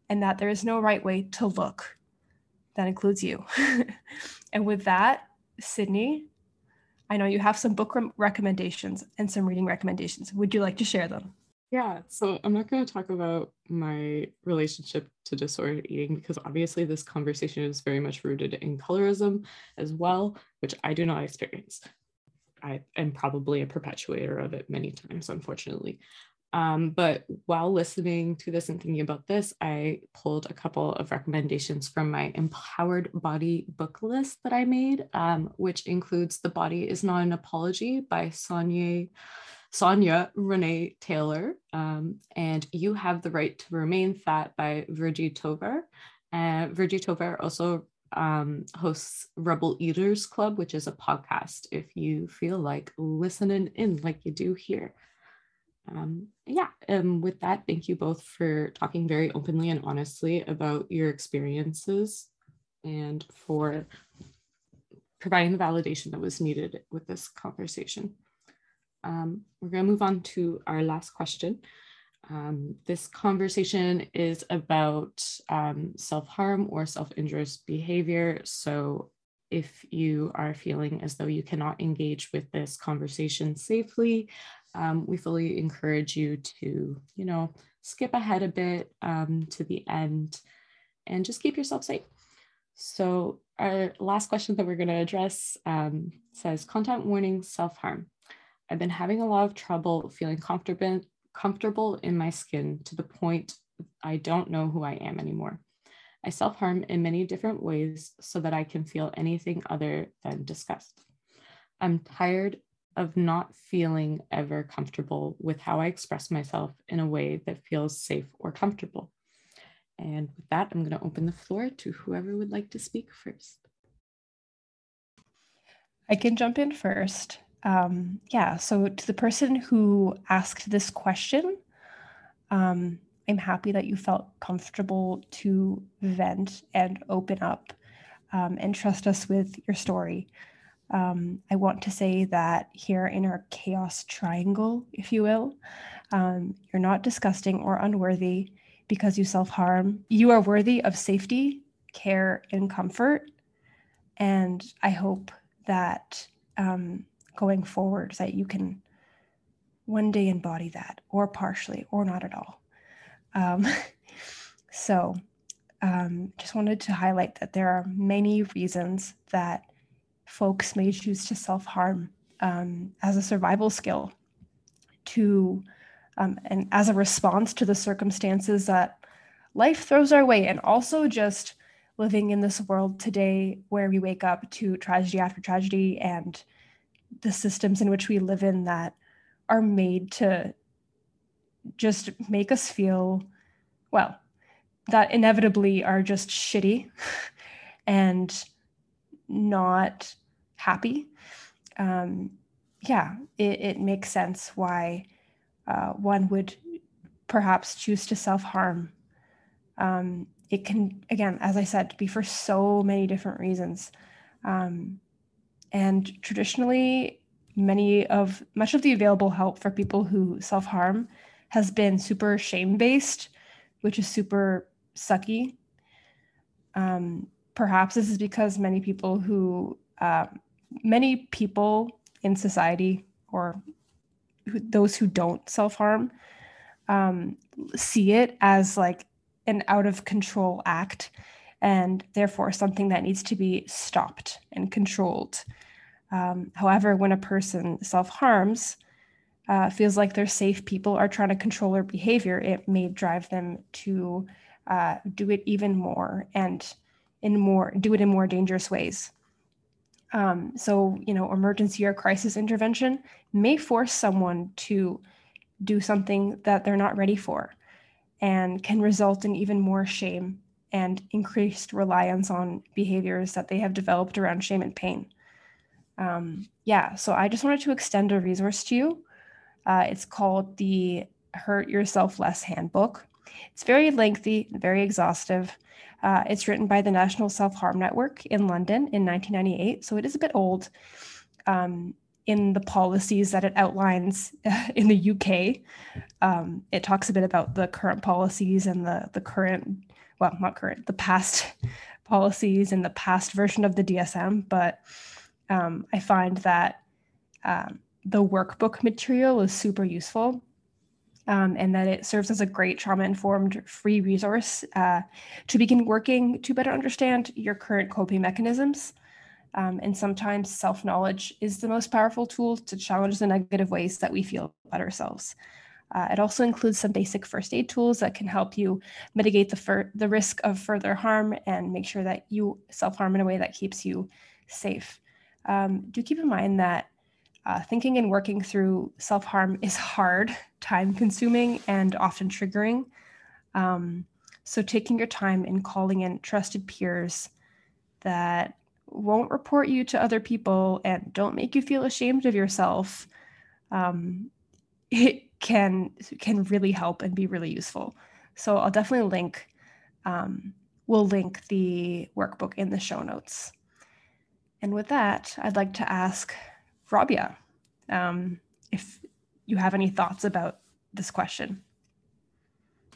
and that there is no right way to look. That includes you. and with that, Sydney, I know you have some book re- recommendations and some reading recommendations. Would you like to share them? Yeah, so I'm not going to talk about my relationship to disordered eating because obviously this conversation is very much rooted in colorism as well, which I do not experience. I am probably a perpetuator of it many times, unfortunately. Um, but while listening to this and thinking about this, I pulled a couple of recommendations from my Empowered Body book list that I made, um, which includes The Body is Not an Apology by Sonya, Sonya Renee Taylor, um, and You Have the Right to Remain Fat by Virgie Tovar. Uh, Virgie Tovar also um, hosts Rebel Eaters Club, which is a podcast if you feel like listening in like you do here um, yeah, and with that, thank you both for talking very openly and honestly about your experiences and for providing the validation that was needed with this conversation. Um, we're going to move on to our last question. Um, this conversation is about um, self harm or self injurious behavior. So, if you are feeling as though you cannot engage with this conversation safely, um, we fully encourage you to, you know, skip ahead a bit um, to the end and just keep yourself safe. So our last question that we're going to address um, says content warning self-harm. I've been having a lot of trouble feeling comfortable comfortable in my skin to the point I don't know who I am anymore. I self-harm in many different ways so that I can feel anything other than disgust. I'm tired of not feeling ever comfortable with how I express myself in a way that feels safe or comfortable. And with that, I'm going to open the floor to whoever would like to speak first. I can jump in first. Um, yeah, so to the person who asked this question, um, I'm happy that you felt comfortable to vent and open up um, and trust us with your story. Um, I want to say that here in our chaos triangle, if you will, um, you're not disgusting or unworthy because you self harm. You are worthy of safety, care, and comfort. And I hope that um, going forward, that you can one day embody that, or partially, or not at all. Um, so, um, just wanted to highlight that there are many reasons that folks may choose to self harm um, as a survival skill to um, and as a response to the circumstances that life throws our way and also just living in this world today where we wake up to tragedy after tragedy and the systems in which we live in that are made to just make us feel well that inevitably are just shitty and not happy, um, yeah, it, it, makes sense why uh, one would perhaps choose to self harm. Um, it can, again, as I said, be for so many different reasons. Um, and traditionally, many of much of the available help for people who self harm has been super shame based, which is super sucky. Um, perhaps this is because many people who uh, many people in society or who, those who don't self harm um, see it as like an out of control act and therefore something that needs to be stopped and controlled. Um, however, when a person self harms, uh, feels like they're safe people are trying to control their behavior, it may drive them to uh, do it even more and in more do it in more dangerous ways. Um, so, you know, emergency or crisis intervention may force someone to do something that they're not ready for and can result in even more shame and increased reliance on behaviors that they have developed around shame and pain. Um, yeah, so I just wanted to extend a resource to you. Uh, it's called the Hurt Yourself Less Handbook. It's very lengthy, and very exhaustive. Uh, it's written by the National Self Harm Network in London in 1998, so it is a bit old um, in the policies that it outlines in the UK. Um, it talks a bit about the current policies and the, the current, well, not current, the past policies and the past version of the DSM, but um, I find that um, the workbook material is super useful um, and that it serves as a great trauma informed free resource uh, to begin working to better understand your current coping mechanisms Um, and sometimes self knowledge is the most powerful tool to challenge the negative ways that we feel about ourselves. Uh, it also includes some basic first aid tools that can help you mitigate the, fir- the risk of further harm and make sure that you self harm in a way that keeps you safe. Um, do keep in mind that uh, thinking and working through self harm is hard, time consuming, and often triggering. Um, so, taking your time and calling in trusted peers that won't report you to other people and don't make you feel ashamed of yourself um, it can can really help and be really useful so i'll definitely link um, we'll link the workbook in the show notes and with that i'd like to ask rabia um, if you have any thoughts about this question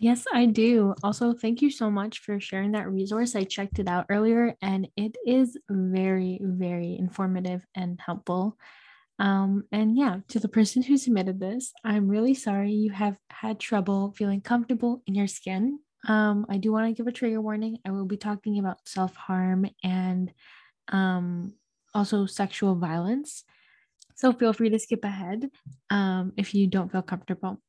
Yes, I do. Also, thank you so much for sharing that resource. I checked it out earlier and it is very, very informative and helpful. Um, and yeah, to the person who submitted this, I'm really sorry you have had trouble feeling comfortable in your skin. Um, I do want to give a trigger warning. I will be talking about self harm and um, also sexual violence. So feel free to skip ahead um, if you don't feel comfortable.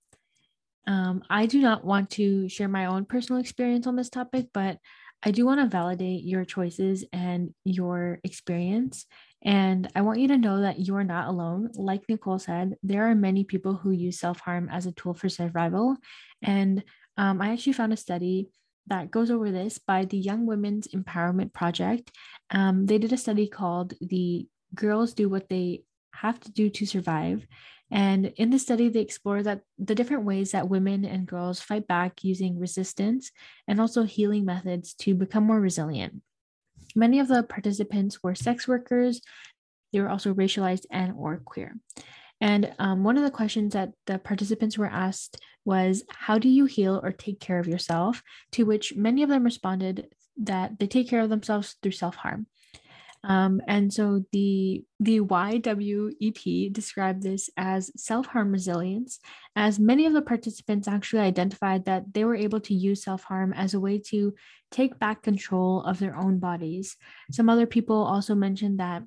Um, I do not want to share my own personal experience on this topic, but I do want to validate your choices and your experience. And I want you to know that you are not alone. Like Nicole said, there are many people who use self harm as a tool for survival. And um, I actually found a study that goes over this by the Young Women's Empowerment Project. Um, they did a study called The Girls Do What They Have to Do to Survive. And in the study, they explore that the different ways that women and girls fight back using resistance and also healing methods to become more resilient. Many of the participants were sex workers. They were also racialized and or queer. And um, one of the questions that the participants were asked was, How do you heal or take care of yourself? To which many of them responded that they take care of themselves through self harm. Um, and so the the YWEP described this as self-harm resilience, as many of the participants actually identified that they were able to use self-harm as a way to take back control of their own bodies. Some other people also mentioned that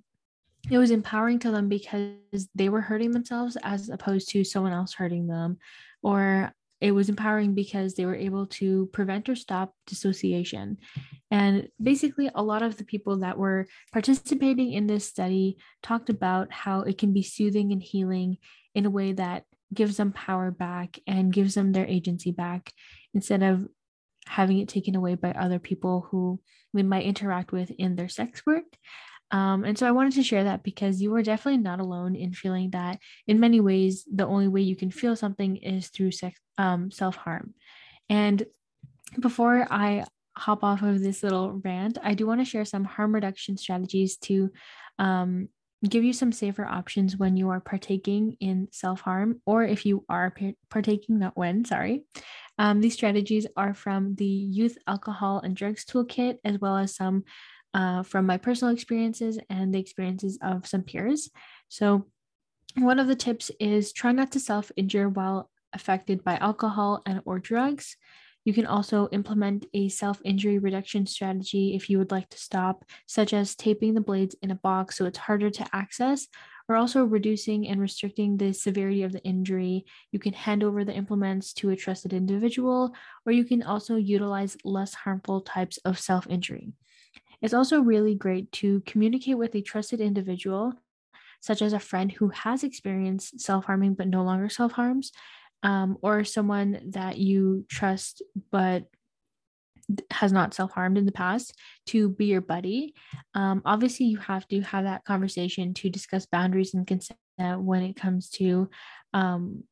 it was empowering to them because they were hurting themselves as opposed to someone else hurting them or it was empowering because they were able to prevent or stop dissociation. And basically, a lot of the people that were participating in this study talked about how it can be soothing and healing in a way that gives them power back and gives them their agency back instead of having it taken away by other people who they might interact with in their sex work. Um, and so I wanted to share that because you are definitely not alone in feeling that in many ways, the only way you can feel something is through sex, um, self harm. And before I hop off of this little rant, I do want to share some harm reduction strategies to um, give you some safer options when you are partaking in self harm, or if you are partaking, not when, sorry. Um, these strategies are from the Youth Alcohol and Drugs Toolkit, as well as some uh, from my personal experiences and the experiences of some peers. So, one of the tips is try not to self injure while affected by alcohol and or drugs. You can also implement a self injury reduction strategy if you would like to stop, such as taping the blades in a box so it's harder to access, or also reducing and restricting the severity of the injury. You can hand over the implements to a trusted individual, or you can also utilize less harmful types of self injury. It's also really great to communicate with a trusted individual, such as a friend who has experienced self harming but no longer self harms, um, or someone that you trust but has not self harmed in the past to be your buddy. Um, obviously, you have to have that conversation to discuss boundaries and consent when it comes to um,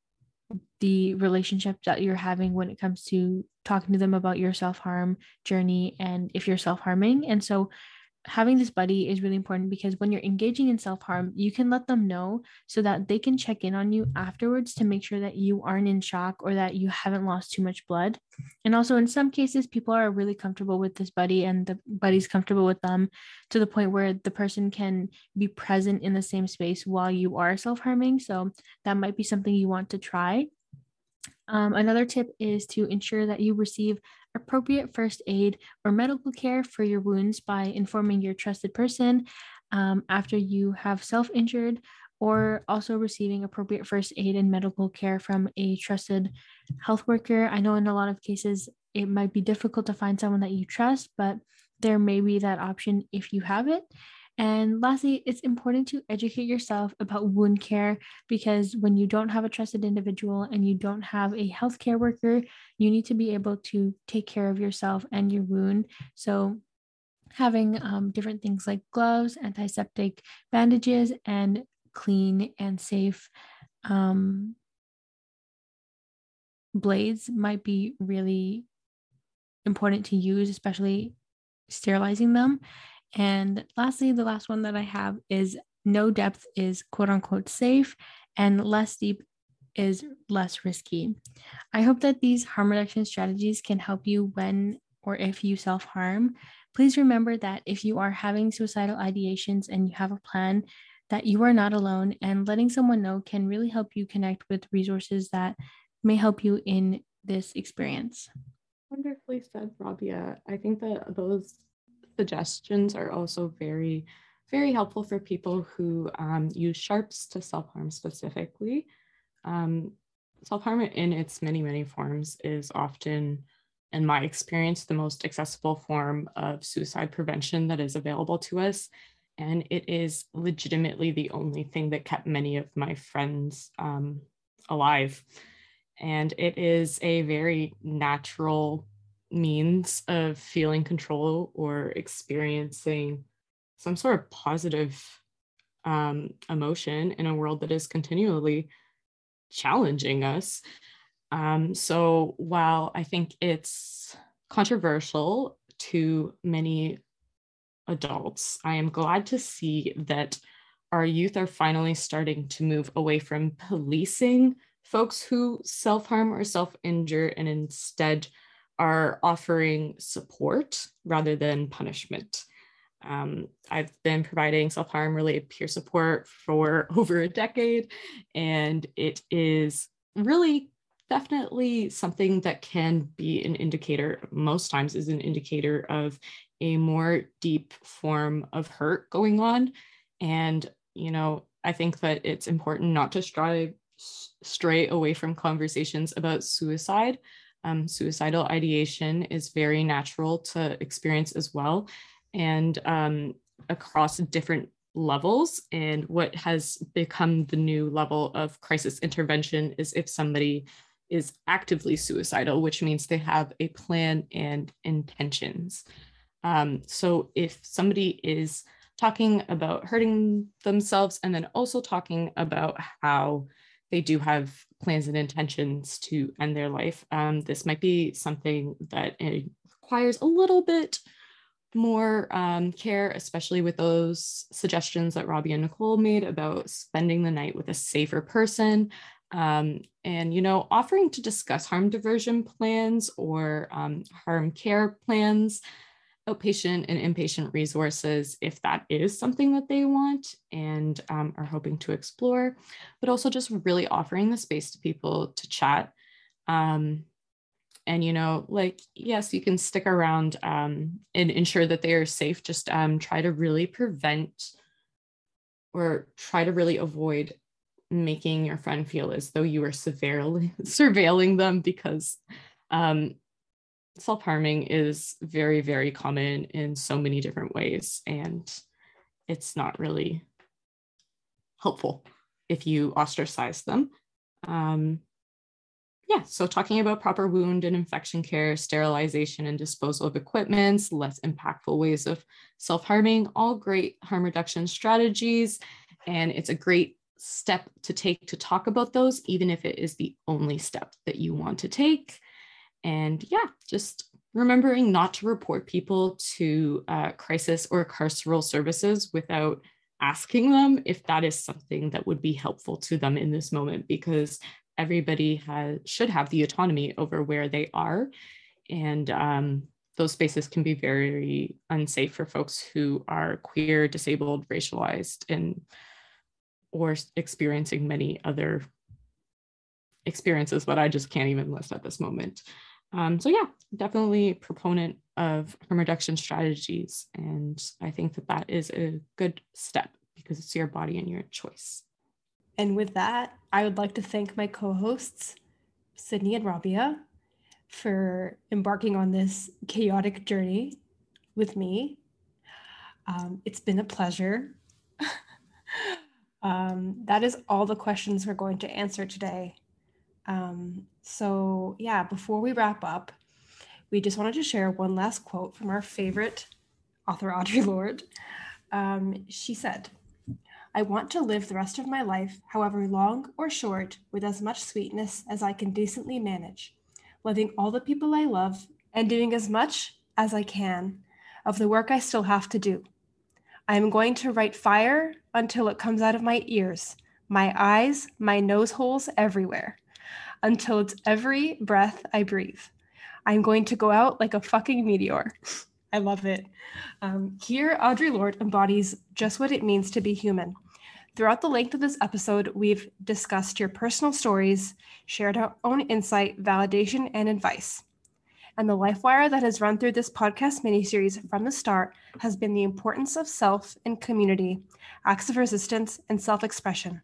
the relationship that you're having when it comes to talking to them about your self harm journey and if you're self harming. And so having this buddy is really important because when you're engaging in self harm, you can let them know so that they can check in on you afterwards to make sure that you aren't in shock or that you haven't lost too much blood. And also, in some cases, people are really comfortable with this buddy and the buddy's comfortable with them to the point where the person can be present in the same space while you are self harming. So, that might be something you want to try. Um, another tip is to ensure that you receive appropriate first aid or medical care for your wounds by informing your trusted person. um, after you have self injured or also receiving appropriate first aid and medical care from a trusted health worker. I know in a lot of cases it might be difficult to find someone that you trust, but there may be that option if you have it. And lastly, it's important to educate yourself about wound care because when you don't have a trusted individual and you don't have a healthcare worker, you need to be able to take care of yourself and your wound. So, having um, different things like gloves, antiseptic bandages, and clean and safe um, blades might be really important to use, especially sterilizing them. And lastly, the last one that I have is no depth is quote unquote safe and less deep is less risky. I hope that these harm reduction strategies can help you when or if you self harm. Please remember that if you are having suicidal ideations and you have a plan, that you are not alone, and letting someone know can really help you connect with resources that may help you in this experience. Wonderfully said, Rabia. I think that those suggestions are also very, very helpful for people who um, use sharps to self harm specifically. Um, self harm in its many, many forms is often, in my experience, the most accessible form of suicide prevention that is available to us. And it is legitimately the only thing that kept many of my friends um, alive. And it is a very natural means of feeling control or experiencing some sort of positive um, emotion in a world that is continually challenging us. Um, so while I think it's controversial to many adults, I am glad to see that our youth are finally starting to move away from policing folks who self harm or self injure and instead are offering support rather than punishment. Um, I've been providing self harm related peer support for over a decade, and it is really definitely something that can be an indicator, most times, is an indicator of a more deep form of hurt going on. And, you know, I think that it's important not to strive stray away from conversations about suicide um, suicidal ideation is very natural to experience as well and um, across different levels. And what has become the new level of crisis intervention is if somebody is actively suicidal, which means they have a plan and intentions. Um, so if somebody is talking about hurting themselves and then also talking about how they do have plans and intentions to end their life, um, this might be something that requires a little bit more um, care, especially with those suggestions that Robbie and Nicole made about spending the night with a safer person. Um, and, you know, offering to discuss harm diversion plans or um, harm care plans outpatient and inpatient resources if that is something that they want and um, are hoping to explore, but also just really offering the space to people to chat. Um, and, you know, like, yes, you can stick around um, and ensure that they are safe. Just um, try to really prevent or try to really avoid making your friend feel as though you are severely surveilling them because um, self harming is very, very common in so many different ways. And it's not really helpful if you ostracize them. Um, yeah, so talking about proper wound and infection care, sterilization and disposal of equipments, less impactful ways of self harming, all great harm reduction strategies. And it's a great step to take to talk about those, even if it is the only step that you want to take. And yeah, just remembering not to report people to uh, crisis or carceral services without asking them if that is something that would be helpful to them in this moment, because everybody has should have the autonomy over where they are. And um, those spaces can be very unsafe for folks who are queer, disabled, racialized, and or experiencing many other experiences that I just can't even list at this moment. Um, so yeah, definitely proponent of harm reduction strategies. And I think that that is a good step because it's your body and your choice. And with that, I would like to thank my co-hosts, Sydney and Rabia, for embarking on this chaotic journey with me. Um, it's been a pleasure. um, that is all the questions we're going to answer today. Um, so, yeah, before we wrap up, we just wanted to share one last quote from our favorite author, Audre Lorde. Um, she said, I want to live the rest of my life, however long or short, with as much sweetness as I can decently manage, loving all the people I love and doing as much as I can of the work I still have to do. I am going to write fire until it comes out of my ears, my eyes, my nose holes, everywhere, until it's every breath I breathe. I'm going to go out like a fucking meteor. I love it. Um, here, Audre Lorde embodies just what it means to be human. Throughout the length of this episode, we've discussed your personal stories, shared our own insight, validation, and advice. And the life wire that has run through this podcast miniseries from the start has been the importance of self and community, acts of resistance, and self expression.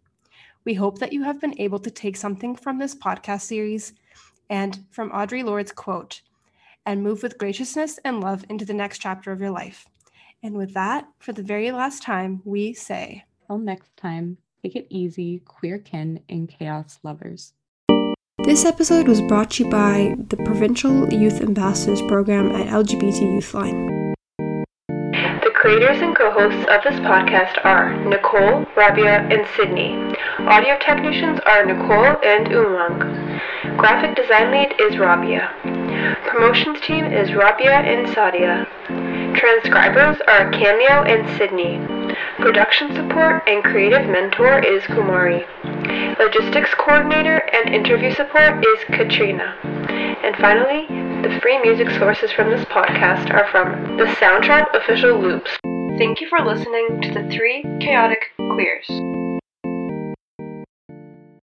We hope that you have been able to take something from this podcast series and from Audre Lorde's quote and move with graciousness and love into the next chapter of your life. And with that, for the very last time, we say, Till next time, take it easy, queer kin and chaos lovers. This episode was brought to you by the Provincial Youth Ambassadors Program at LGBT YouthLine. The creators and co-hosts of this podcast are Nicole, Rabia, and Sydney. Audio technicians are Nicole and Umang. Graphic design lead is Rabia. Promotions team is Rabia and Sadia. Transcribers are Cameo and Sydney. Production support and creative mentor is Kumari. Logistics coordinator and interview support is Katrina. And finally, the free music sources from this podcast are from the Soundtrack Official Loops. Thank you for listening to the Three Chaotic Queers.